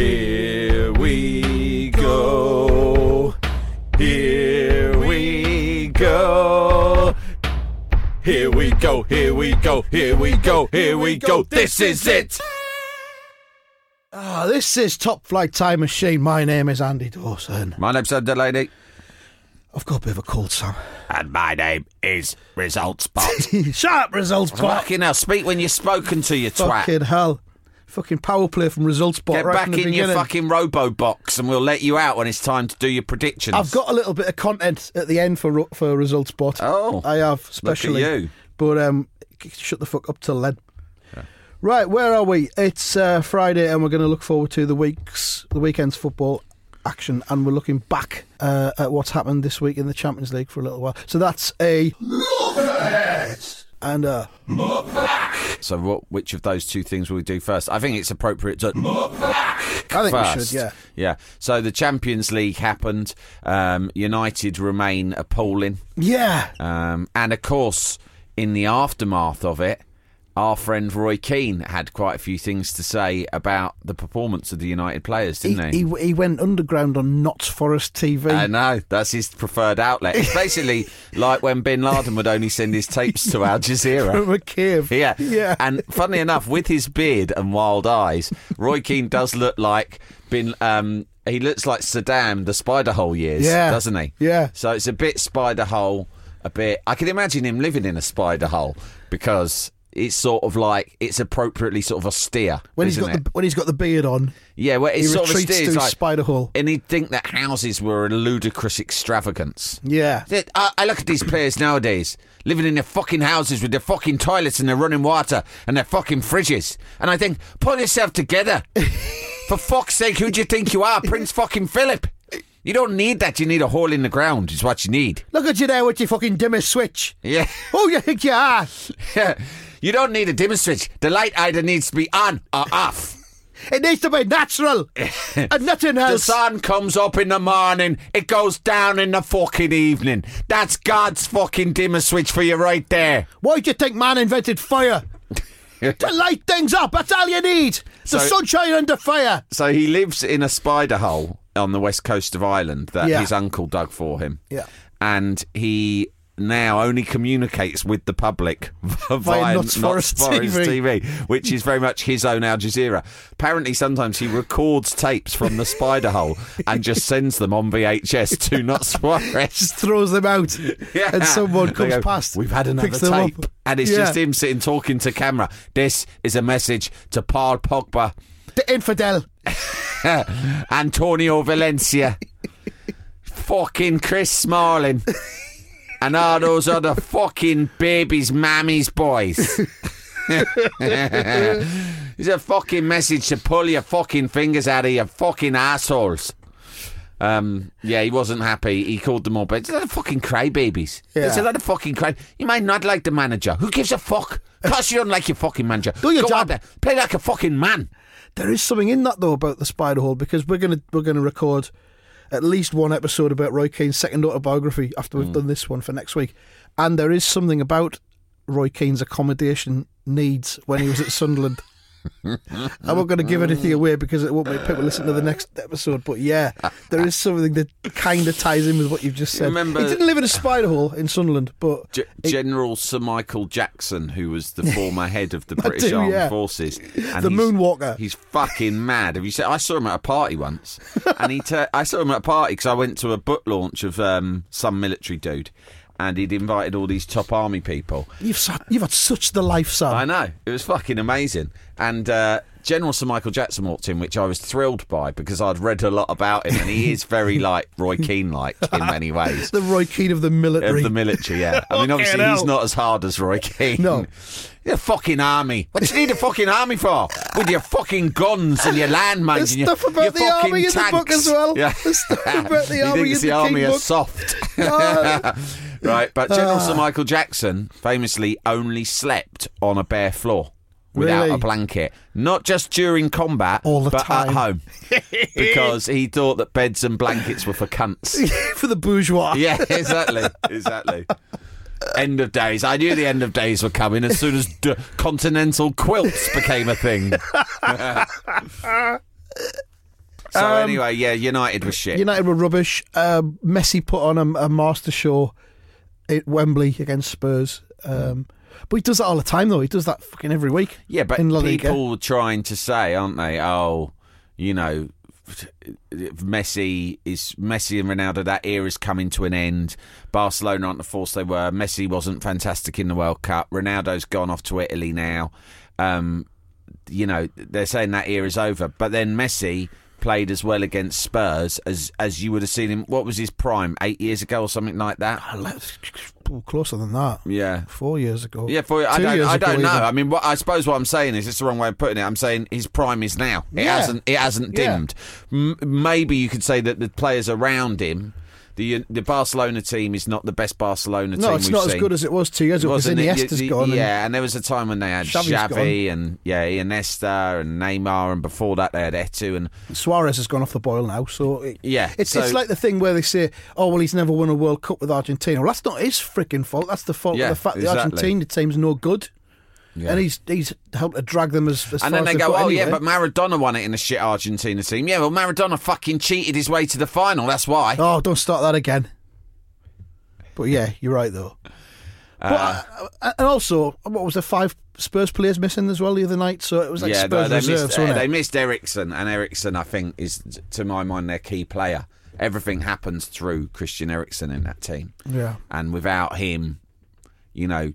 Here we go. Here we go. Here we go. Here we go. Here we go. Here we go. This is it. Ah, this is Top Flight Time Machine. My name is Andy Dawson. My name's Ed Delaney. I've got a bit of a cold, Sam. And my name is Results Bot. Sharp results, bot. Fucking hell, speak when you're spoken to, you twat. Fucking hell. Fucking power play from results bot Get right back from the in your fucking robo box and we'll let you out when it's time to do your predictions. I've got a little bit of content at the end for for results bot. Oh, I have, especially. you. But um, shut the fuck up till then. Right, where are we? It's uh, Friday, and we're going to look forward to the week's the weekend's football action, and we're looking back uh, at what's happened this week in the Champions League for a little while. So that's a and a So, what? Which of those two things will we do first? I think it's appropriate to I think we first. should, yeah. yeah. So the Champions League happened. Um, United remain appalling, Yeah, um, and of course, in the aftermath of it, our friend Roy Keane had quite a few things to say about the performance of the United players, he, didn't he? he he went underground on Notts Forest TV. I know that's his preferred outlet. It's basically like when Bin Laden would only send his tapes to Al Jazeera. from a cave. Yeah. yeah. And funnily enough, with his beard and wild eyes, Roy Keane does look like Bin. um he looks like Saddam the spider hole years, Yeah. doesn't he? Yeah. So it's a bit spider hole, a bit I can imagine him living in a spider hole because it's sort of like it's appropriately sort of austere. when he's got it? the when he's got the beard on, Yeah, well, it's he sort of retreats austere. to It's like, spider Hall, and he'd think that houses were a ludicrous extravagance. Yeah, I, I look at these players nowadays, living in their fucking houses with their fucking toilets and their running water and their fucking fridges. And I think, pull yourself together. For fuck's sake, who do you think you are? Prince fucking Philip. You don't need that. You need a hole in the ground, is what you need. look at you there with your fucking dimmer switch. Yeah. Who you think you are? you don't need a dimmer switch. The light either needs to be on or off. It needs to be natural and nothing else. The sun comes up in the morning, it goes down in the fucking evening. That's God's fucking dimmer switch for you right there. Why do you think man invented fire? to light things up. That's all you need. So- The sunshine and the fire. So he lives in a spider hole on the west coast of Ireland that Yeah. his uncle dug for him. Yeah. And he now only communicates with the public via Notts Forest TV. which is very much his own Al Jazeera. Apparently, sometimes he records tapes from the spider hole and just sends them on VHS to Notts Forest. Just throws them out. Yeah. And someone comes go, past. We've had another tape. And it's Yeah. just him sitting talking to camera. This is a message to Paul Pogba. The infidel. Antonio Valencia, fucking Chris Smalling, and all those other fucking babies, mammies, boys. it's a fucking message to pull your fucking fingers out of your fucking assholes. Um, yeah, he wasn't happy. He called them all, but it's a lot of fucking crybabies. Yeah. It's a lot of fucking cry. You might not like the manager. Who gives a fuck? Cause you don't like your fucking manager. Do your Go job. out there, play like a fucking man. There is something in that though about the spider hole because we're gonna we're gonna record at least one episode about Roy Keane's second autobiography after we've hmm. done this one for next week, and there is something about Roy Keane's accommodation needs when he was at Sunderland. I'm not going to give anything away because it won't make people listen to the next episode. But yeah, there is something that kind of ties in with what you've just said. remember- he didn't live in a spider hole in Sunderland, but G- General Sir Michael Jackson, who was the former head of the British do, Armed yeah. Forces, and The he's- moonwalker. He's fucking mad. Have you seen? I saw him at a party once, and he. I saw him at a party because I went to a book launch of um, some military dude, and he'd invited all these top army people. you've you've had such the life, Sam. I know it was fucking amazing, and. Uh, General Sir Michael Jackson walked in, which I was thrilled by because I'd read a lot about him, and he is very like Roy Keane, like in many ways. the Roy Keane of the military. Of the military, yeah. I mean, obviously, he's not as hard as Roy Keane. No. You're a fucking army. What do you need a fucking army for? with your fucking guns and your landmines and your, stuff about your the fucking army in the tanks. book as well. Yeah. There's stuff about the he army thinks in the the army King are soft. Right, but General Ah. Sir Michael Jackson famously only slept on a bare floor. Without Really? a blanket, not just during combat, All the but time. at home, because he thought that beds and blankets were for cunts. for the bourgeois. Yeah, exactly, exactly. End of days. I knew the end of days were coming as soon as d- continental quilts became a thing. so Um, anyway, yeah, United was shit. United were rubbish. Um, Messi put on a, a master show at Wembley against Spurs. Um, but he does that all the time, though. He does that fucking every week. yeah, but in La Liga. people trying to say, aren't they? Oh, you know, Messi is Messi and Ronaldo. That era's coming to an end. Barcelona aren't the force they were. Messi wasn't fantastic in the World Cup. Ronaldo's gone off to Italy now. Um, you know, they're saying that era's over. But then Messi played as well against Spurs as as you would have seen him. What was his prime? Eight years ago or something like that. Ah, Closer than that. Yeah. Four years ago. Yeah, for I don't, years I don't know. I mean, what I suppose what I'm saying is it's the wrong way of putting it. I'm saying his prime is now. It Yeah. hasn't. It hasn't Yeah. dimmed. M- maybe you could say that the players around him, the uh, the Barcelona team is not the best Barcelona team. No, it's not as good as it was two years ago because it? Iniesta's gone. Yeah, and there was a time when they had Xavi's Xavi and yeah, Iniesta and Neymar, and before that they had Eto'o and Suarez has gone off the boil now, so it, Yeah, it's so- it's like the thing where they say, "Oh well, he's never won a World Cup with Argentina." Well, that's not his freaking fault. That's the fault Yeah, of the fact exactly. the Argentina team's no good, Yeah. and he's he's helped to drag them as, as And then they go, oh yeah, but Maradona won it in a shit Argentina team. Yeah, well Maradona fucking cheated his way to the final. That's why. oh, don't start that again. But yeah, you're right though. Uh, but, uh, and also, what was the five Spurs players missing as well the other night? So it was like yeah, Spurs they, they reserves, missed, uh, they missed Eriksen, and Eriksen, I think, is to my mind their key player. Everything happens through Christian Eriksen in that team, Yeah. and without him, you know,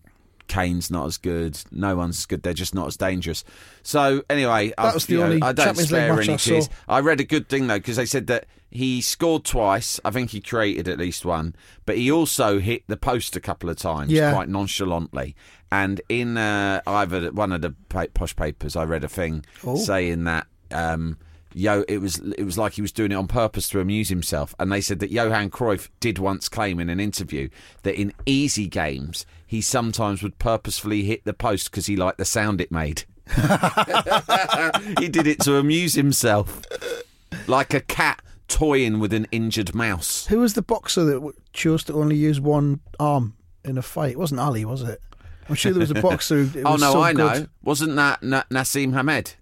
Kane's not as good. No one's as good. They're just not as dangerous. So anyway, That was the you know, I don't Champions spare any I tears. I read a good thing though because they said that he scored twice. I think he created at least one, but he also hit the post a couple of times, Yeah. quite nonchalantly. And in uh, either one of the posh papers, I read a thing Oh. saying that. Um, Yo, it was it was like he was doing it on purpose to amuse himself, and they said that Johan Cruyff did once claim in an interview that in easy games he sometimes would purposefully hit the post because he liked the sound it made. he did it to amuse himself, like a cat toying with an injured mouse. Who was the boxer that w- chose to only use one arm in a fight? It wasn't Ali, was it? I'm sure there was a boxer. Who, it Oh was no, so I know. Wasn't that Na- Naseem Hamed?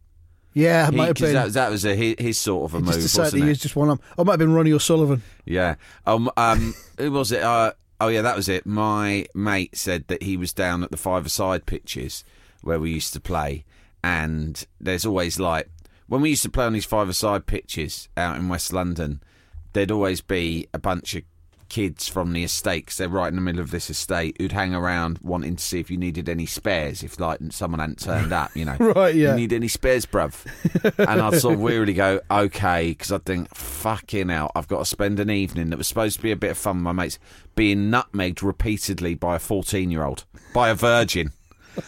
Yeah, it He- might have been. that, that was a, his, his sort of a he move, just decided it? use just one arm. Oh, it might have been Ronnie O'Sullivan. Yeah. Um. Um. Who was it? Uh, oh yeah, that was it. My mate said that he was down at the five-a-side pitches where we used to play, and there's always like when we used to play on these five-a-side pitches out in West London, there'd always be a bunch of kids from the estate 'cause they're right in the middle of this estate who'd hang around wanting to see if you needed any spares if like someone hadn't turned up you know Right, yeah. you need any spares bruv and I'd sort of wearily go okay because I'd think fucking hell I've got to spend an evening that was supposed to be a bit of fun with my mates being nutmegged repeatedly by a 14 year old by a virgin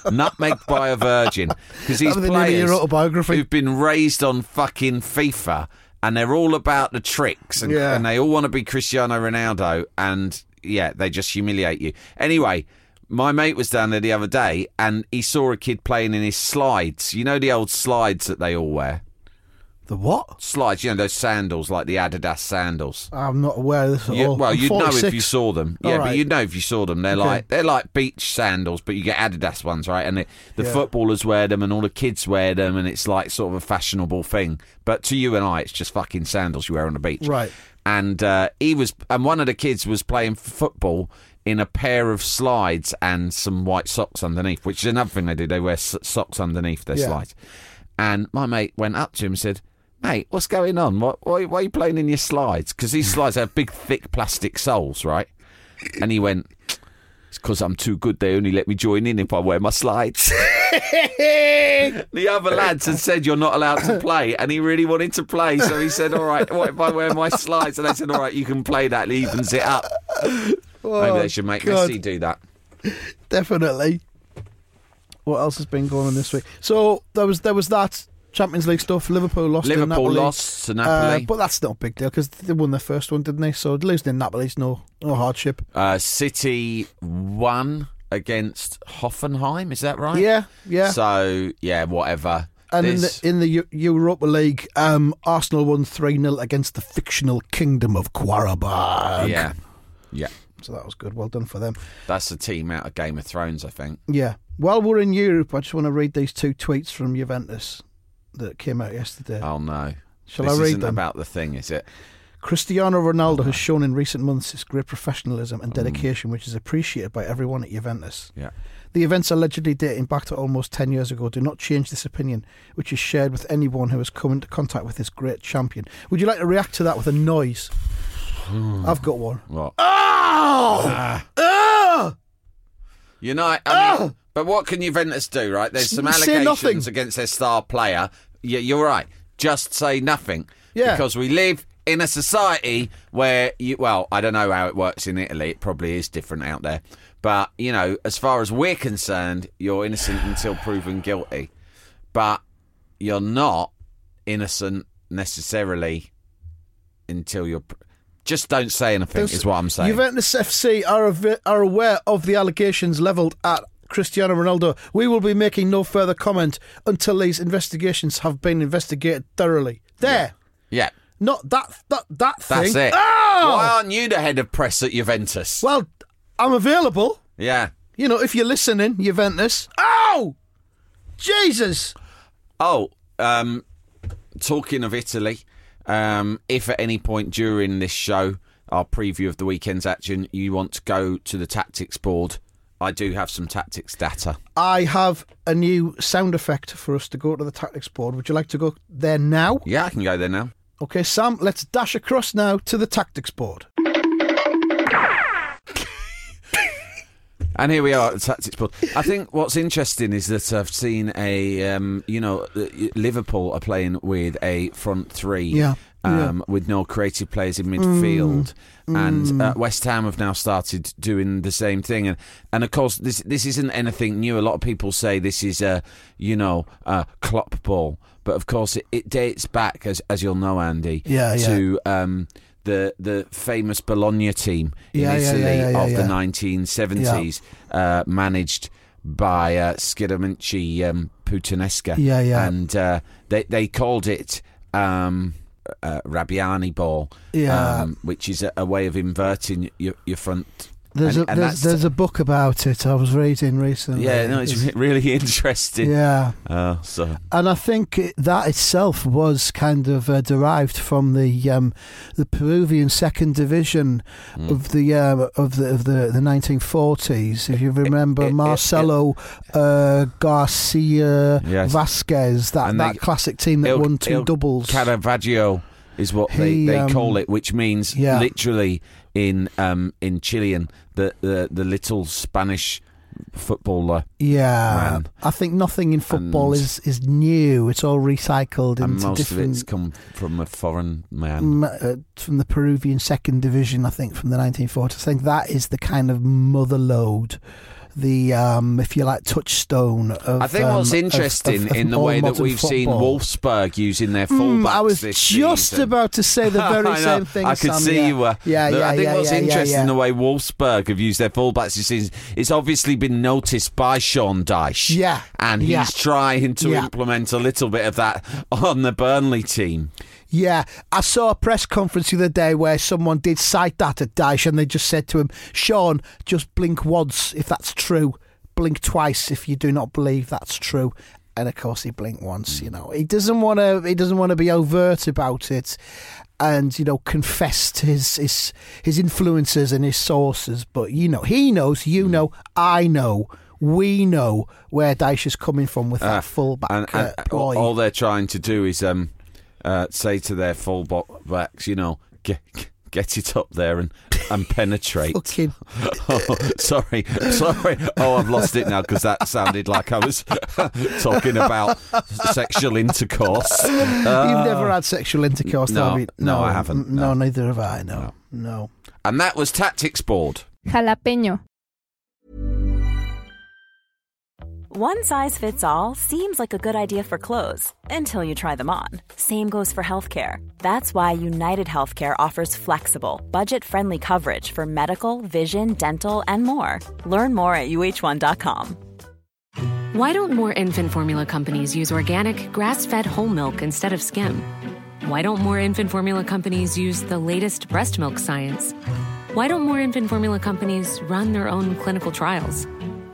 nutmegged by a virgin because these That was the name of your players autobiography. who've been raised on fucking FIFA and they're all about the tricks and, Yeah. and they all want to be Cristiano Ronaldo and yeah, they just humiliate you. Anyway, my mate was down there the other day and he saw a kid playing in his slides. You know the old slides that they all wear? The what? Slides, you know, those sandals, like the Adidas sandals. I'm not aware of this at You- all. well, I'm you'd know if you saw them. All Yeah, right. but you'd know if you saw them. They're Okay. like they're like beach sandals, but you get Adidas ones, right? And the, the Yeah. footballers wear them, and all the kids wear them, and it's like sort of a fashionable thing. But to you and I, it's just fucking sandals you wear on the beach, Right. And uh, he was, and one of the kids was playing f- football in a pair of slides and some white socks underneath, which is another thing they do. They wear s- socks underneath their Yeah. slides. And my mate went up to him and said. Mate, what's going on? What, why, why are you playing in your slides? Because these slides have big, thick plastic soles, right? And he went, It's because I'm too good. They only let me join in if I wear my slides. the other lads had said, You're not allowed to play. And he really wanted to play. So he said, All right, what if I wear my slides? And they said, All right, you can play that. It evens it up. Maybe they should make Oh, God. Messi do that. Definitely. What else has been going on this week? So there was there was that Champions League stuff. Liverpool lost. to Liverpool Napoli. lost to Uh, Napoli. but that's not a big deal because they won their first one, didn't they? So losing in Napoli's no no hardship. Uh, City won against Hoffenheim. Is that right? Yeah, yeah. So yeah, whatever. and in the in the Eu- Europa League, um, Arsenal won three 0 against the fictional kingdom of Qarabag. yeah, yeah, so that was good. Well done for them. that's a team out of Game of Thrones, I think. Yeah. While we're in Europe, I just want to read these two tweets from Juventus that came out yesterday. Oh no, Shall this I read isn't them? about the thing, is it? Cristiano Ronaldo oh, has shown in recent months his great professionalism Mm. and dedication, which is appreciated by everyone at Juventus. Yeah. The events allegedly dating back to almost 10 years ago do not change this opinion, which is shared with anyone who has come into contact with this great champion. Would you like to react to that with a noise? I've got one. What? Oh! Oh! You know, I mean, but what can Juventus do, right? There's some Say nothing. allegations against their star player. Yeah, you're right. Just say nothing. Yeah. Because we live in a society where you, well, I don't know how it works in Italy. It probably is different out there. But, you know, as far as we're concerned, you're innocent until proven guilty. But you're not innocent necessarily until you're. Pr- just don't say anything, There's- is what I'm saying. Juventus FC are, av- are aware of the allegations levelled at Cristiano Ronaldo. We will be making no further comment until these investigations have been investigated thoroughly. There. yeah. Not that that that thing. That's it. Oh! Why aren't you the head of press at Juventus? Well, I'm available. yeah. You know, if you're listening, Juventus. Oh, Jesus! Oh, um, talking of Italy, um, if at any point during this show, our preview of the weekend's action, you want to go to the tactics board, I do have some tactics data. I have a new sound effect for us to go to the tactics board. Would you like to go there now? Yeah, I can go there now. Okay, Sam, let's dash across now to the tactics board. And here we are at the tactics board. I think what's interesting is that I've seen a, um, you know, Liverpool are playing with a front three. Yeah, yeah. Um, with no creative players in midfield, and uh, West Ham have now started doing the same thing, and and of course this this isn't anything new. A lot of people say this is a you know a Klopp ball, but of course it, it dates back as as you'll know, Andy, Yeah, yeah. to um, the the famous Bologna team in Yeah, yeah, Italy yeah, yeah, of yeah. the 1970s, uh, managed by uh, Schiaraminci um, Puttanesca. Yeah, yeah. And uh, they they called it um, uh, Rabbiani ball, Yeah. um, which is a, a way of inverting your, your front. There's and, a and there's, there's a book about it I was reading recently. yeah, no, it's re- really interesting. yeah. Uh, so And I think that itself was kind of uh, derived from the um, the Peruvian second division Hmm. of the uh, of the of the, the 1940s. If you remember it- it- Marcelo uh, Garcia Yes. Vasquez, that, And that they- classic team that won two doubles. Caravaggio is what they, He, they um, call it, which means yeah. literally in um, in Chilean the, the the little Spanish footballer. yeah, man. I think nothing in football And- is, is new. It's all recycled and into most of it's come from a foreign man. uh, from the Peruvian second division, I think, from the 1940s. I think that is the kind of mother lode, the um, if you like, touchstone of. I think um, what's interesting of- of in the way that we've seen. Wolfsburg using their Hmm, fullbacks I was just season. about to say the very same thing. I could Sam, see yeah. you were. Yeah, yeah, I think yeah, what's yeah, interesting in the way Wolfsburg have used their fullbacks this season, it's obviously been noticed by Sean Dyche. Yeah, And he's trying to implement a little bit of that on the Burnley team. Yeah, I saw a press conference the other day where someone did cite that at Dyche and they just said to him, Sean, just blink once if that's true. Blink twice if you do not believe that's true. And of course he blinked once, you know. He doesn't wanna he doesn't want to be overt about it and, you know, confess to his, his his influences and his sources. But you know, he knows, you know, I know, we know where Dyche is coming from with that fullback and, and uh, all, all they're trying to do is um, uh, say to their fullbacks, you know, get get it up there and and penetrate. Fucking oh, sorry, sorry. Oh, I've lost it now because that sounded like I was talking about sexual intercourse. Uh, You've never had sexual intercourse, no, have you? no, I haven't, No, no. neither have I. No, no. and that was Tactics Board. Jalapeño. One size fits all seems like a good idea for clothes until you try them on. Same goes for healthcare. That's why United Healthcare offers flexible, budget friendly coverage for medical, vision, dental, and more. Learn more at uhc.com. Why don't more infant formula companies use organic, grass fed whole milk instead of skim? Why don't more infant formula companies use the latest breast milk science? Why don't more infant formula companies run their own clinical trials?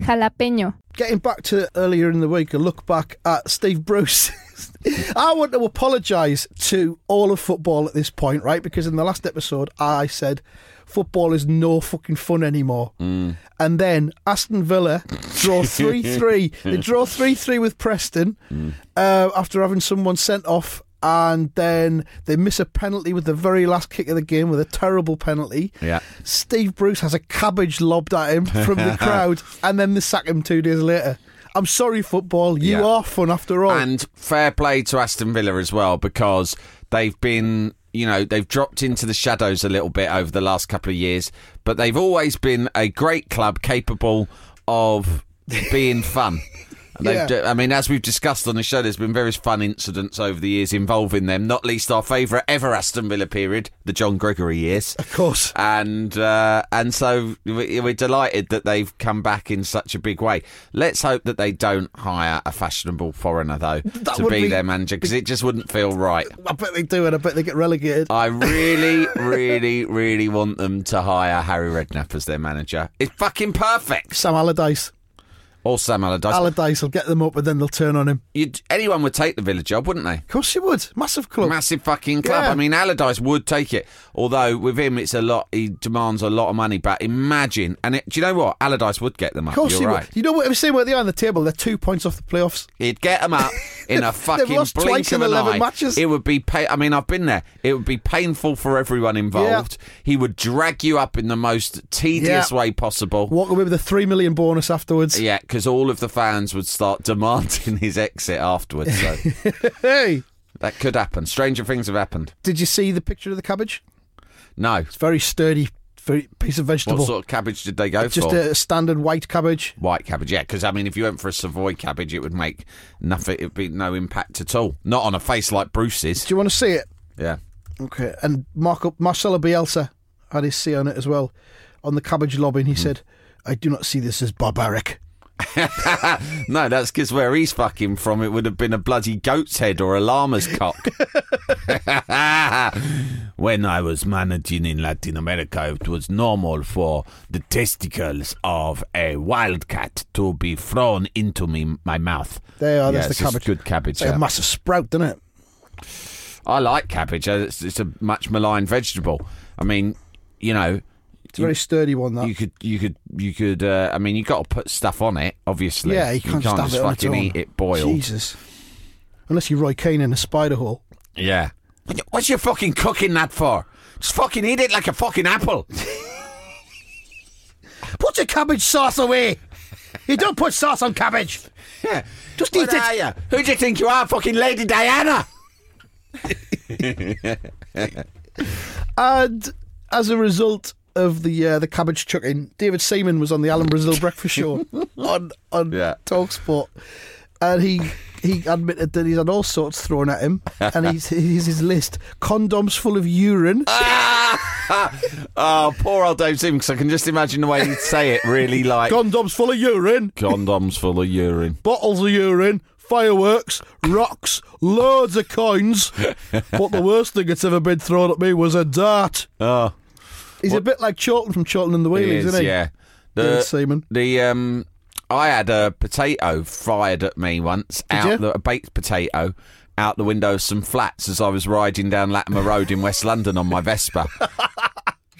Jalapeño. Getting back to earlier in the week, a look back at Steve Bruce. I want to apologise to all of football at this point, right? Because in the last episode, I said football is no fucking fun anymore. And then Aston Villa draw 3 3. They draw 3 3 with Preston uh, after having someone sent off. And then they miss a penalty with the very last kick of the game with a terrible penalty. Yeah. Steve Bruce has a cabbage lobbed at him from the crowd, and then they sack him two days later. I'm sorry, football. You Yeah. are fun after all. And fair play to Aston Villa as well because they've been, you know, they've dropped into the shadows a little bit over the last couple of years, but they've always been a great club capable of being fun. Yeah. d- I mean, as we've discussed on the show, there's been various fun incidents over the years involving them, not least our favourite ever Aston Villa period, the John Gregory years. of course. and uh, and so we- we're delighted that they've come back in such a big way. Let's hope that they don't hire a fashionable foreigner though That to be, be- their manager because it just wouldn't feel right. I bet they do, and I bet they get relegated. I really, really, really want them to hire Harry Redknapp as their manager. It's fucking perfect. Sam Allardyce. Or Sam Allardyce. Allardyce will get them up, and then they'll turn on him. You'd, anyone would take the Villa job, wouldn't they? Of course you would. Massive club. Massive fucking club. Yeah. I mean, Allardyce would take it. Although with him, it's a lot. He demands a lot of money. But imagine, and it, do you know what? Allardyce would get them up. of course You're you right. would. You know what? I'm saying where they are on the table. They're two points off the playoffs. He'd get them up in a fucking lost blink of an 11 eye. matches. It would be. Pa- I mean, I've been there. It would be painful for everyone involved. He would drag you up in the most tedious Yeah. way possible. Walk away with a three million bonus afterwards. Yeah, because all of the fans would start demanding his exit afterwards. So Hey, that could happen. Stranger things have happened. did you see the picture of the cabbage? No. It's very sturdy, very piece of vegetable. What sort of cabbage did they go for? Just for? a standard white cabbage. White cabbage, yeah. Because I mean, if you went for a Savoy cabbage, it would make nothing. It'd be no impact at all. Not on a face like Bruce's. Do you want to see it? Yeah. Okay. And Marco, Marcelo Bielsa had his say on it as well. On the cabbage lobbying, Hmm. he said, "I do not see this as barbaric." No, that's because where he's fucking from, it would have been a bloody goat's head or a llama's cock. when I was managing in Latin America, it was normal for the testicles of a wildcat to be thrown into me, my mouth. There, yeah, there's the cabbage. good cabbage. It's like yeah. a massive sprout, doesn't it? I like cabbage. It's, it's a much maligned vegetable. I mean, you know, It's a very sturdy one. That you could, you could, you could. Uh, I mean, you got to put stuff on it. Obviously, yeah, you can't, just have just it fucking eat it boiled. Jesus. Unless you're Roy Keane in a spider hole. Yeah. What's you fucking cooking that for? Just fucking eat it like a fucking apple. Put your cabbage sauce away. you don't put sauce on cabbage. Yeah. Just What eat it. are you? Who do you think you are, fucking Lady Diana? And as a result of the uh, the cabbage chucking, David Seaman was on the Alan Brazil Breakfast Show on on Yeah. Talksport, and he he admitted that he's had all sorts thrown at him, and he's here's his list: condoms full of urine, Oh, poor old Dave Simmons. I can just imagine the way he'd say it. Really like condoms full of urine, condoms full of urine. bottles of urine. Fireworks, rocks, loads of coins. But the worst thing that's ever been thrown at me was a dart. Oh, He's a bit like Chorlton from Chorlton and the he Wheelies, is, isn't he? yeah. The, Seaman. the um, I had a potato fired at me once out you? the a baked potato out the window of some flats as I was riding down Latimer Road in West London on my Vespa.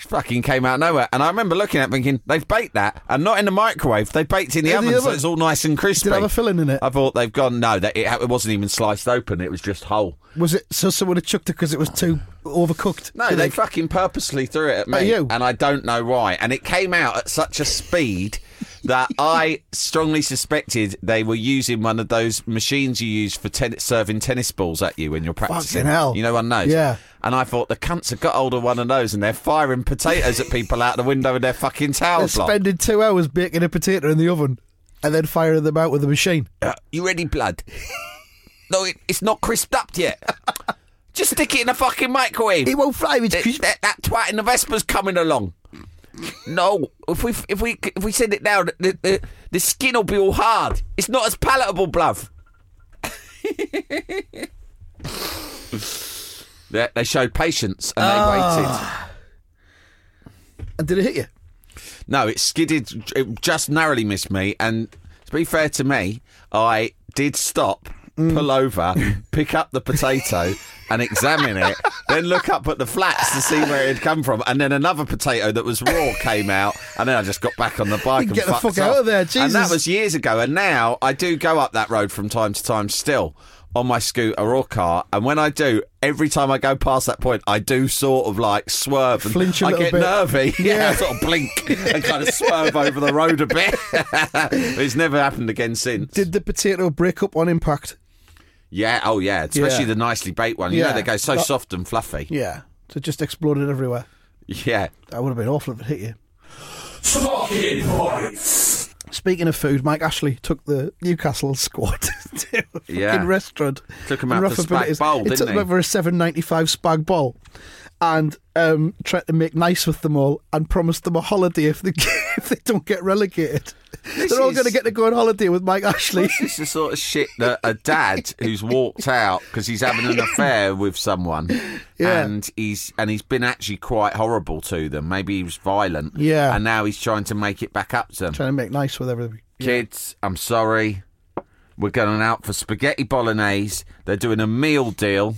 fucking came out of nowhere. And I remember looking at it thinking, they've baked that, and not in the microwave, they baked it in the oven, the so it's all nice and crispy. Did it have a filling in it? I thought they've gone, no, that it, it wasn't even sliced open, it was just whole. Was it so someone had chucked it because it was too overcooked? No, they they fucking purposely threw it at me, At you? and I don't know why. And it came out at such a speed that I strongly suspected they were using one of those machines you use for ten- serving tennis balls at you when you're practicing. Fucking hell. You know one knows. Yeah. And I thought the cunts have got hold of one of those and they're firing potatoes at people out the window with their fucking They're towels spending two hours baking a potato in the oven and then firing them out with a machine. Uh, you ready, blood? no, it, it's not crisped up yet. Just stick it in the fucking microwave. It won't fly. It's That, crisp. that, that twat in the Vespa's coming along. No, if we if we if we send it down, the, the, the skin will be all hard. It's not as palatable, bluff. they, they showed patience and they Ah. waited. And did it hit you? No, it skidded. It just narrowly missed me. And to be fair to me, I did stop, Mm. pull over, pick up the potato, and examine it. Then look up at the flats to see where it had come from. And then another potato that was raw came out. And then I just got back on the bike and Get the fuck out of there, And that was years ago. And now I do go up that road from time to time still. On my scooter or car, and when I do, every time I go past that point, I do sort of like swerve and Flinch a I get bit. nervy. Yeah, Yeah. I sort of blink and kind of swerve over the road a bit. It's never happened again since. Did the potato break up on impact? Yeah, oh yeah, especially Yeah. the nicely baked one. You Yeah. know, they go so That- soft and fluffy. Yeah. So it just exploded everywhere. Yeah. That would have been awful if it hit you. Speaking of food, Mike Ashley took the Newcastle squad to a fucking Yeah. restaurant. Took 'em in out for Rathbone spag Abilities. bowl, He didn't took he? them out for a seven ninety five spag bowl, and um, tried to make nice with them all, and promised them a holiday if they if they don't get relegated. They're all is- going to get to go on holiday with Mike Ashley. This is the sort of shit that a dad who's walked out because he's having an affair with someone, Yeah. and he's and he's been actually quite horrible to them. Maybe he was violent, Yeah. and now he's trying to make it back up to them. Trying to make nice with everything. Kids, I'm sorry. We're going out for spaghetti bolognese. They're doing a meal deal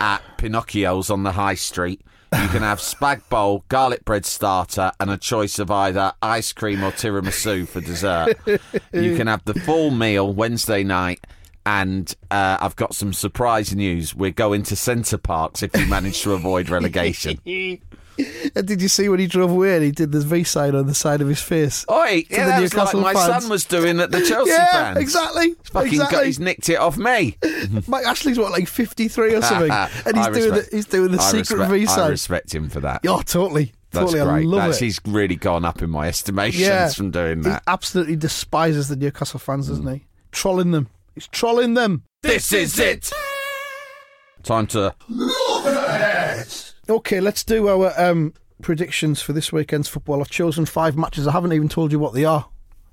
at Pinocchio's on the high street. You can have spag bowl, garlic bread starter, and a choice of either ice cream or tiramisu for dessert. you can have the full meal Wednesday night. And uh, I've got some surprise news. We're going to Center Parcs if you manage to avoid relegation. And did you see when he drove away and he did the V sign on the side of his face? Oi, To yeah, the that was like Newcastle my fans. son was doing at the Chelsea yeah, fans. exactly. Fucking exactly. got, he's nicked it off me. Mike Ashley's what, like fifty three or something, and he's I doing the, respect- he's doing the I secret respect, V I sign. respect him for that. Oh, totally, That's totally. great. I love That's, it. He's really gone up in my estimations yeah, from doing He that. absolutely despises the Newcastle fans, doesn't mm. he? Trolling them. He's trolling them. This is it. Time to. Okay, let's do our um, predictions for this weekend's football. I've chosen five matches. I haven't even told you what they are.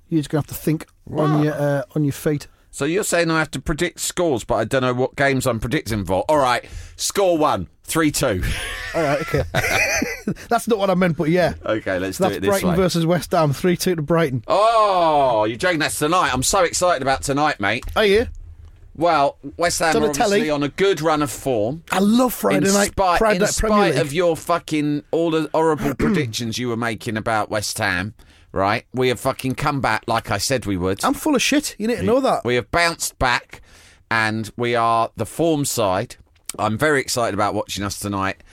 You're just gonna have to think on your uh, on your feet. So you're saying I have to predict scores, but I don't know what games I'm predicting for. All right, score one, three two. All right, okay. That's not what I meant, but yeah. Okay, let's So do that's it this Brighton way. versus West Ham, three two to Brighton. Oh, you're joking? That's tonight. I'm so excited about tonight, mate. Are you? Well, West Ham are obviously on a good run of form. I love Friday in night. spite, Friday in night spite of your fucking all the horrible predictions you were making about West Ham, right? We have fucking come back like I said we would. I'm full of shit. You need to know that. We have bounced back, and we are the form side. I'm very excited about watching us tonight,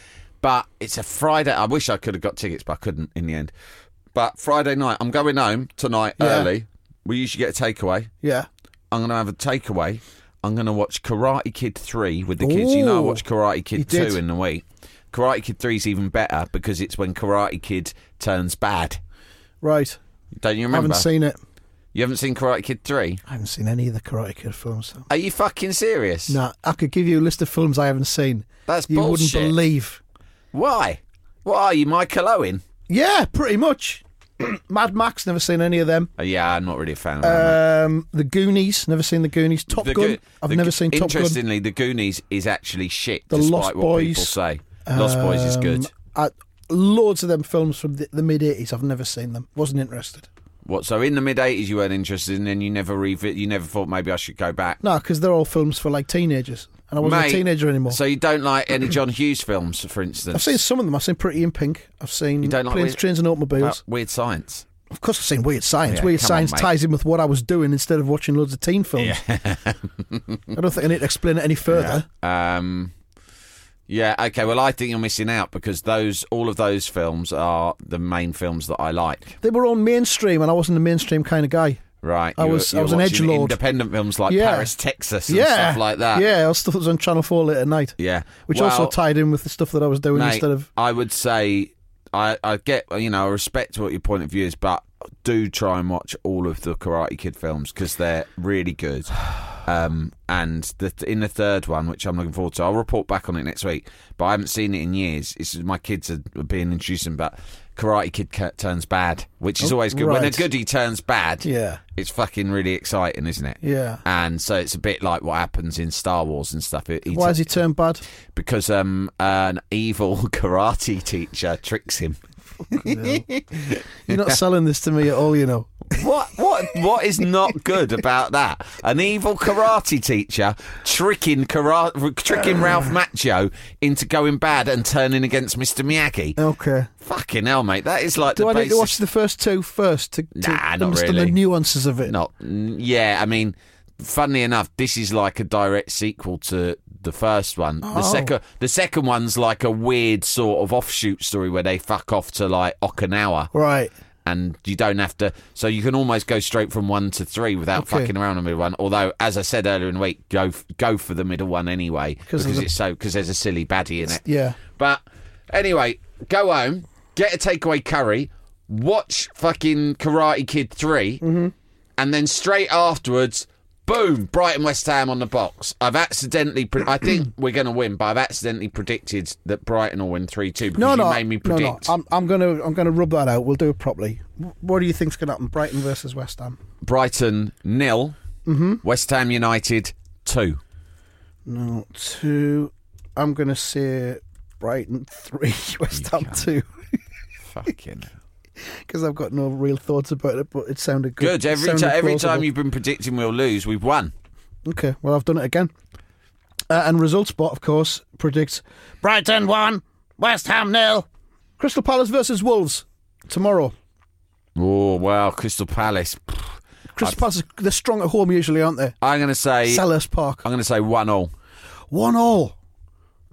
but it's a Friday. I wish I could have got tickets, but I couldn't in the end. But Friday night, I'm going home tonight Yeah. early. We usually get a takeaway. Yeah. I'm going to have a takeaway. I'm going to watch Karate Kid 3 with the kids. You know, I Ooh. watched Karate Kid did. 2 in the week. Karate Kid 3 is even better because it's when Karate Kid turns bad. Right. Don't you I remember? haven't seen it. you haven't seen Karate Kid 3? I haven't seen any of the Karate Kid films. So. Are you fucking serious? No, I could give you a list of films I haven't seen. That's you bullshit. wouldn't believe. Why? What are you, Michael Owen? Yeah, pretty much. Mad Max, never seen any of them. Oh, yeah, I'm not really a fan of that. Um, the Goonies, never seen the Goonies. Top The Gun, I've the never Go- seen Top Gun. Interestingly, The Goonies is actually shit, The despite Lost what Boys. people say. Lost Boys is good. Um, I, loads of them films from the, the mid '80s. I've never seen them. Wasn't interested. What? So in the mid '80s, you weren't interested, and then you never revi- You never thought maybe I should go back. No, because they're all films for like teenagers, and I wasn't Mate, a teenager anymore. So you don't like any John Hughes films, for instance? I've seen some of them. I've seen Pretty in Pink. I've seen You don't like Planes, Weird- Trains, and Automobiles. Uh, Weird Science. of course, I've seen Weird Science. Yeah, Weird come on, Science mate. ties in with what I was doing instead of watching loads of teen films. I don't think I need to explain it any further. Um, yeah. Okay. Well, I think you're missing out because those all of those films are the main films that I like. They were all mainstream, and I wasn't a mainstream kind of guy. Right. I was- I was an watching edgelord. Independent films like Yeah. Paris, Texas, and yeah, stuff like that. Yeah, stuff that was on Channel Four late at night. Yeah. which Well, also tied in with the stuff that I was doing mate, instead of. I would say I, I get you know I respect what your point of view is, but do try and watch all of the Karate Kid films because they're really good. Um, and the, in the third one, which I'm looking forward to, I'll report back on it next week. But I haven't seen it in years. It's my kids are being introduced, but Karate Kid turns bad, which is Oh, always good. When a right. goodie turns bad, Yeah. it's fucking really exciting, isn't it? Yeah. And so it's a bit like what happens in Star Wars and stuff. Why has he turned bad? because um, an evil karate teacher tricks him. You're not selling this to me at all, you know. What what what is not good about that? An evil karate teacher tricking karate, tricking Ralph Macchio into going bad and turning against Mr Miyagi. Okay. Fucking hell, mate! That is like Do the I need to basis- watch the first two first to, to Nah, not understand really. the nuances of it? Not yeah. I mean, funnily enough, this is like a direct sequel to the first one. The Oh. second the second one's like a weird sort of offshoot story where they fuck off to like Okinawa. Right. And you don't have to. So you can almost go straight from one to three without Okay. fucking around on the middle one. Although, as I said earlier in the week, go go for the middle one anyway because the- it's so because there's a silly baddie in it. Yeah. But anyway, go home, get a takeaway curry, watch fucking Karate Kid 3 Mm-hmm. and then straight afterwards. Boom! Brighton West Ham on the box. I've accidentally. Pre- I think we're going to win, but I've accidentally predicted that Brighton will win three two because No, you made me predict. no. I'm, I'm gonna, I'm gonna rub that out. We'll do it properly. What do you think's gonna happen? Brighton versus West Ham. Brighton nil, Mm-hmm. West Ham United two. No, two. I'm gonna say Brighton three, West Ham two, Fucking because I've got no real thoughts about it. But it sounded good. good. Every every time you've been predicting we'll lose, we've won. Okay, well I've done it again. Uh, and Results Bot, of course, predicts Brighton one, West Ham nil. Crystal Palace versus Wolves tomorrow. Oh wow, Crystal Palace. Crystal Palace, they're strong at home usually, aren't they? I'm going to say. Selhurst Park, I'm going to say one all. one all.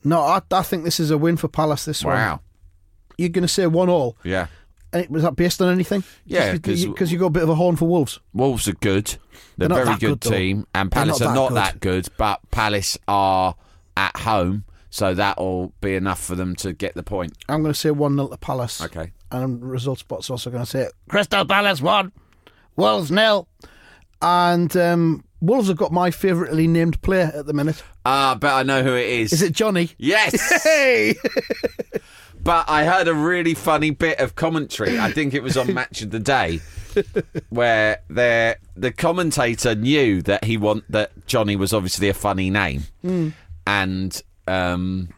No, I, I think this is a win for Palace. This one. Wow. You're going to say one all. Yeah. And was that based on anything? Yeah, because you got a bit of a horn for Wolves. Wolves are good. They're, They're not a very that good, good, though. team, and They're Palace not are that not good. that good. But Palace are at home, so that'll be enough for them to get the point. I'm going to say one 0 to Palace. Okay. And Results Bot's also going to say Crystal Palace one, Wolves nil, and um, Wolves have got my favouritely named player at the minute. Ah, but I know who it is. Is it Johnny? Yes. Hey. But I heard a really funny bit of commentary. I think it was on Match of the Day, where the the commentator knew that he want that Johnny was obviously a funny name, and um,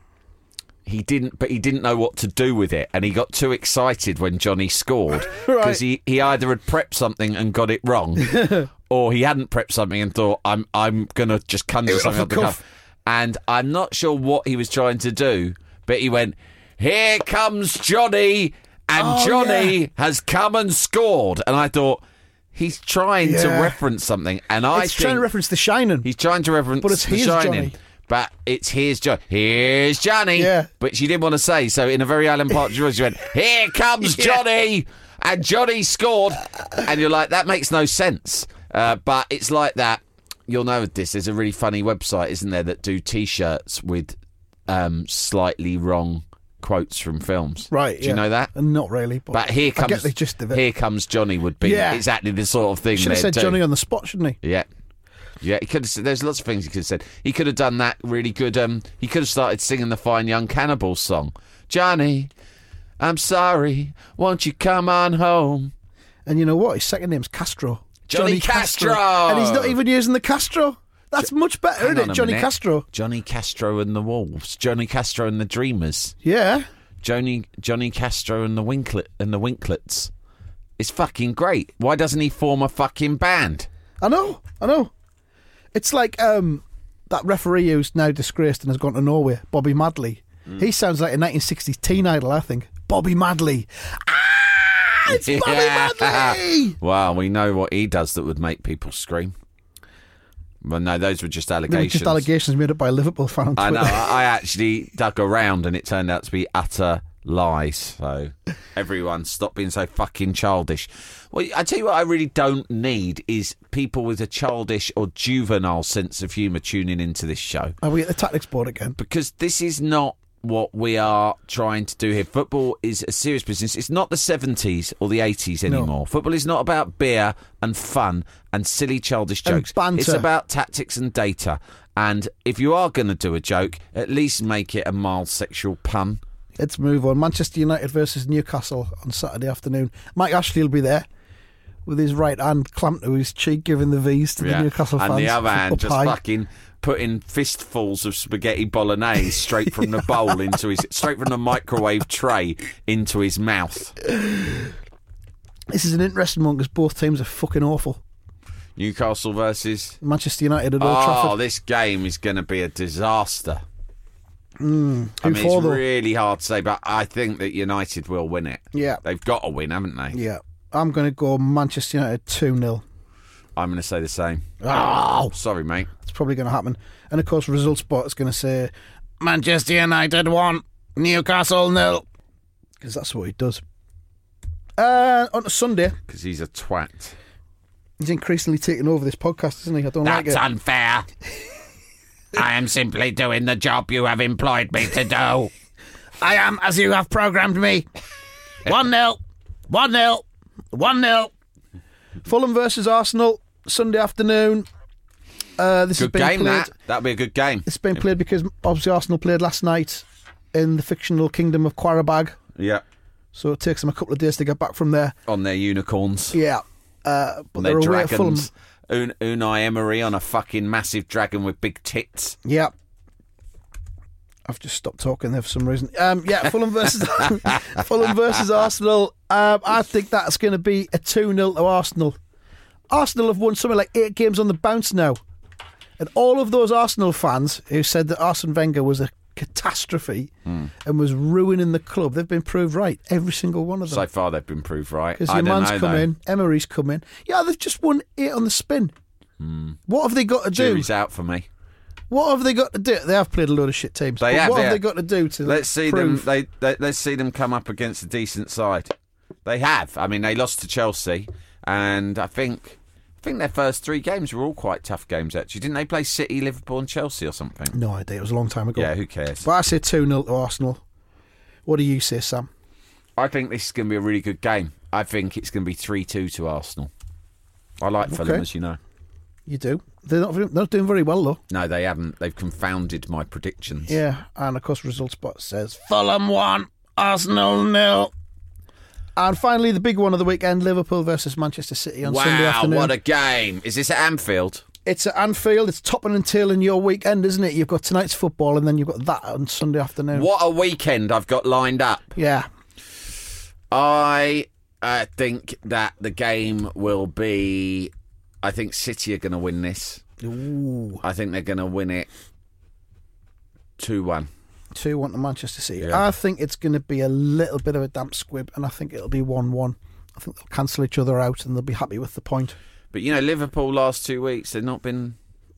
he didn't. But he didn't know what to do with it, and he got too excited when Johnny scored because Right. he he either had prepped something and got it wrong, or he hadn't prepped something and thought I'm I'm gonna just conjure something up the cuff. And I'm not sure what he was trying to do, but he went, Here comes Johnny, and Oh, Johnny yeah. has come and scored. And I thought, He's trying to reference something. And I think trying to reference The Shining. he's trying to reference But it's The Shining. Johnny. But it's here's Johnny. Here's Johnny. Yeah. But she didn't want to say, so in a very Alan voice, she went, Here comes Johnny! And Johnny scored. And you're like, that makes no sense. Uh, but it's like that. You'll know this. There's a really funny website, isn't there, that do t shirts with um, slightly wrong quotes from films. right. Do you know that? Not really. But, But here I comes get the gist of it. Here comes Johnny would be Yeah. exactly the sort of thing. Should have said do. Johnny on the spot, shouldn't he? Yeah. Yeah, he could have. There's lots of things he could have said. He could have done that really good. Um, he could have started singing the Fine Young Cannibals song. Johnny, I'm sorry. Won't you come on home? And you know what? His second name's Castro. Johnny Castro! And he's not even using the Castro. That's much better, Hang isn't it? Johnny minute. Castro. Johnny Castro and the Wolves. Johnny Castro and the Dreamers. Yeah. Johnny Johnny Castro and the Winklet and the Winklets. It's fucking great. Why doesn't he form a fucking band? I know, I know. It's like um, that referee who's now disgraced and has gone to Norway, Bobby Madley. Mm. He sounds like a 1960s teen idol, I think. Bobby Madley. Ah, it's Bobby Madley. Wow, we know what he does that would make people scream. Well, no, those were just They were allegations. just allegations made up by a Liverpool fan on I know. I actually dug around, and it turned out to be utter lies. So everyone, stop being so fucking childish. Well, I tell you what, I really don't need is people with a childish or juvenile sense of humour tuning into this show Are we at the tactics board again? because this is not what we are trying to do here. Football is a serious business. It's not the 70s or the 80s anymore. Football is not about beer and fun and silly childish jokes. It's about tactics and data. And if you are going to do a joke, at least make it a mild sexual pun. Let's move on. Manchester United versus Newcastle on Saturday afternoon. Mike Ashley will be there with his right hand clamped to his cheek, giving the V's to the Newcastle fans. and the other hand just high. fucking putting fistfuls of spaghetti bolognese straight from the bowl into his straight from the microwave tray into his mouth. This is an interesting one because both teams are fucking awful. Newcastle versus Manchester United at Old Oh, Trafford. this game is going to be a disaster. I mean, it's really hard to say, but I think that United will win it. Yeah. They've got to win, haven't they? Yeah. I'm going to go Manchester United 2 0. I'm going to say the same. Oh, Sorry, mate. it's probably going to happen. And of course, Results Bot is going to say Manchester United 1, Newcastle nil. Because that's what he does. Uh, on a Sunday, Because he's a twat. He's increasingly taking over this podcast, isn't he? I don't like it. That's unfair. I am simply doing the job you have employed me to do. I am as you have programmed me. 1 0. 1 0. 1 0. Fulham versus Arsenal, Sunday afternoon. Uh, this Good has been game, played. that. That'll be a good game. It's been played because obviously Arsenal played last night in the fictional kingdom of Qarabag, Yeah. so it takes them a couple of days to get back from there. On their unicorns. Yeah, uh, but they're away at Fulham. dragons. Un- Unai Emery on a fucking massive dragon with big tits. Yeah. I've just stopped talking there for some reason. Um, yeah, Fulham versus Fulham versus Arsenal. Um, I think that's going to be a 2 0 to Arsenal. Arsenal have won something like eight games on the bounce now. And all of those Arsenal fans who said that Arsene Wenger was a catastrophe Hmm. and was ruining the club, they've been proved right. Every single one of them. So far, they've been proved right. Because your man's know, come though. in, Emery's come in. Yeah, they've just won eight on the spin. What have they got to do? Jury's out for me. What have they got to do? They have played a lot of shit teams. They have, what yeah. have they got to do to Let's see prove? them. They, they let's see them come up against a decent side. They have. I mean, they lost to Chelsea, and I think think their first three games were all quite tough games. Actually, didn't they play City, Liverpool, and Chelsea or something? No idea. It was a long time ago. Yeah, who cares? But I say 2 0 to Arsenal. What do you say, Sam? I think this is going to be a really good game. I think it's going to be three-two to Arsenal. I like Fulham, as you know. You do. They're not, they're not doing very well, though. No, they haven't. They've confounded my predictions. Yeah. And of course, Results Bot says Fulham 1, Arsenal nil. And finally, the big one of the weekend Liverpool versus Manchester City on Sunday afternoon. Wow, what a game! Is this at Anfield? It's at Anfield. It's topping and tailing your weekend, isn't it? You've got tonight's football and then you've got that on Sunday afternoon. What a weekend I've got lined up. Yeah. I uh, think that the game will be. I think City are going to win this. Ooh. I think they're going to win it 2 1. 2 1 to Manchester City. Yeah. I think it's going to be a little bit of a damp squib, and I think it'll be 1 1. I think they'll cancel each other out and they'll be happy with the point. But you know, Liverpool last two weeks, they've not been.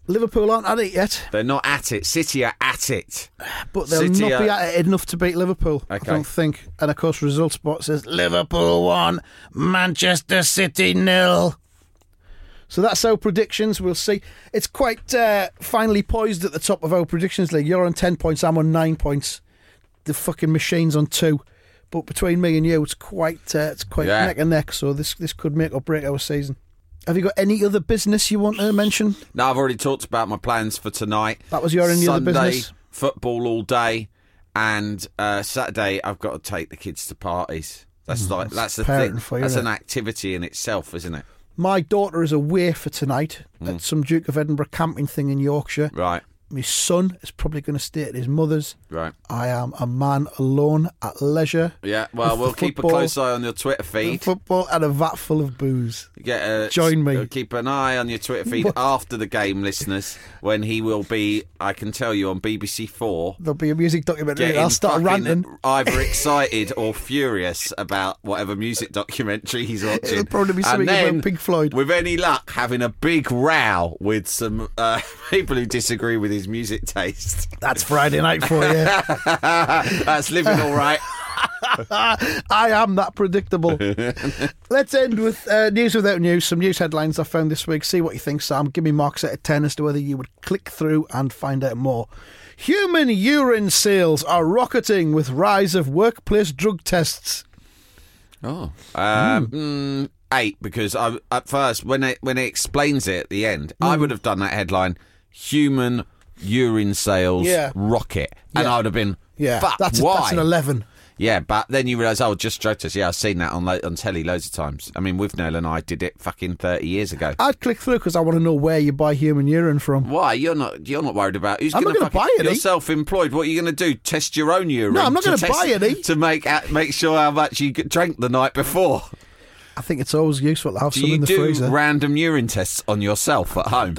Liverpool aren't at it yet, They're not at it. City are at it. but they'll City not be at it enough to beat Liverpool. I Okay. don't think. And of course, Results Bot says Liverpool 1, Manchester City nil. So that's our predictions. We'll see. It's quite uh, finely poised at the top of our predictions league. You're on 10 points, I'm on 9 points. The fucking machine's on 2. But between me and you, it's quite uh, it's quite Yeah. neck and neck. So this this could make or break our season. Have you got any other business you want to mention? Now, I've already talked about my plans for tonight. That was your only other business? football all day. And uh, Saturday, I've got to take the kids to parties. That's like that's the thing. for you, that's an activity in itself, isn't it? My daughter is away for tonight Mm. at some Duke of Edinburgh camping thing in Yorkshire. Right. My son is probably going to stay at his mother's. Right. I am a man alone at leisure. Yeah. Well, we'll keep a close eye on your Twitter feed. Football and a vat full of booze. Get a, Join me. Keep an eye on your Twitter feed after the game, listeners, when he will be. I can tell you on BBC Four. There'll be a music documentary. I'll start ranting. either excited or furious about whatever music documentary he's watching. It'll probably be something about Pink Floyd. With any luck, having a big row with some uh, people who disagree with his music taste. That's Friday night for you. That's living all right. I am that predictable. Let's end with uh, news without news. Some news headlines I found this week. See what you think, Sam. Give me marks out of 10 as to whether you would click through and find out more. Human urine sales are rocketing with rise of workplace drug tests. Oh, um, mm, eight because I, at first when it when it explains it at the end, I Hmm. would have done that headline: human urine sales Yeah. rocket, and Yeah. I would have been Yeah, Fuck, that's, why? that's an 11. Yeah, but then you realise, oh, just drug test. Yeah, I've seen that on lo- on telly loads of times. I mean, with Nell and I did it fucking thirty years ago. I'd click through because I want to know where you buy human urine from. Why you're not you're not worried about who's I'm going not gonna buy any. You're self-employed. What are you going to do? Test your own urine? No, I'm not gonna test- buy any. to make out- make sure how much you drank the night before. I think it's always useful to have Do some you in the do freezer. random urine tests on yourself at home?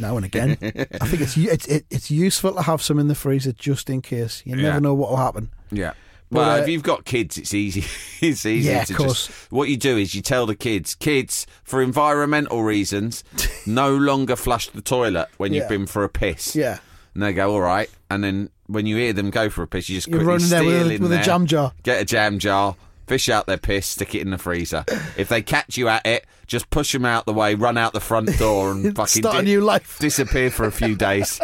Now and again. I think it's it's it's useful to have some in the freezer just in case. You Yeah. never know what will happen. Yeah. But, Well, uh, if you've got kids, it's easy. it's easy Yeah, to of course. just. What you do is you tell the kids, kids, for environmental reasons, no longer flush the toilet when you've been for a piss. Yeah. And they go, all right. And then when you hear them go for a piss, you just You're quickly running there with a- in with a jam jar. Get a jam jar, fish out their piss, stick it in the freezer. if they catch you at it, just push them out the way, run out the front door, and fucking Start a new life. disappear for a few days.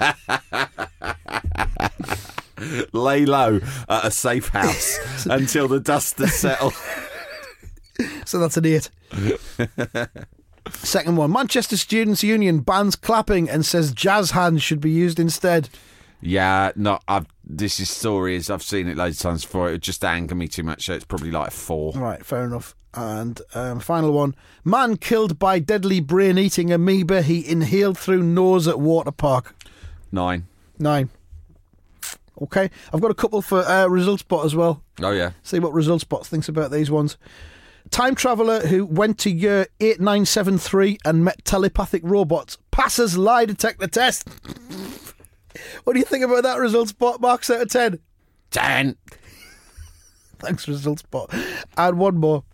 Lay low at a safe house until the dust has settled. So that's an eight. Second one Manchester Students' Union bans clapping and says jazz hands should be used instead. Yeah, no, I've, this is stories. I've seen it loads of times before. It would just anger me too much, so it's probably like a four. Right, fair enough. And um, final one Man killed by deadly brain eating amoeba he inhaled through nose at water park. Nine. Nine. Okay, I've got a couple for uh, Results Bot as well. Oh, yeah. See what Results Bot thinks about these ones. Time traveller who went to year 8973 and met telepathic robots passes lie detector test. What do you think about that Results Bot? Marks out of 10. Ten. Thanks, Results Bot. And one more.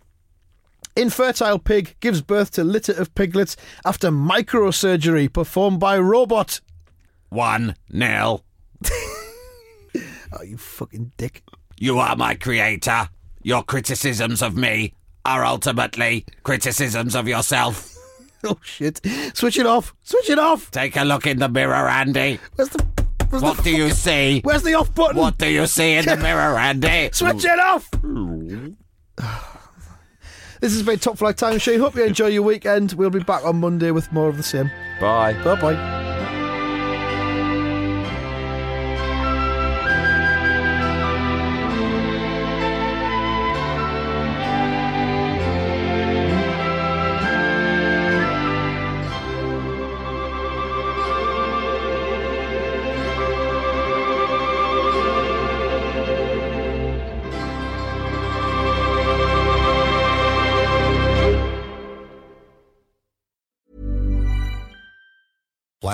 Infertile pig gives birth to litter of piglets after microsurgery performed by robot. One nil. Oh, you fucking dick. You are my creator. Your criticisms of me are ultimately criticisms of yourself. Oh, shit. Switch it off. Switch it off. Take a look in the mirror, Andy. Where's the. Where's What the do you see? Where's the off button? What do you see in the mirror, Andy? Switch it off! this has been Top Flight Time Show. Hope you enjoy your weekend. We'll be back on Monday with more of the same. Bye. Bye bye.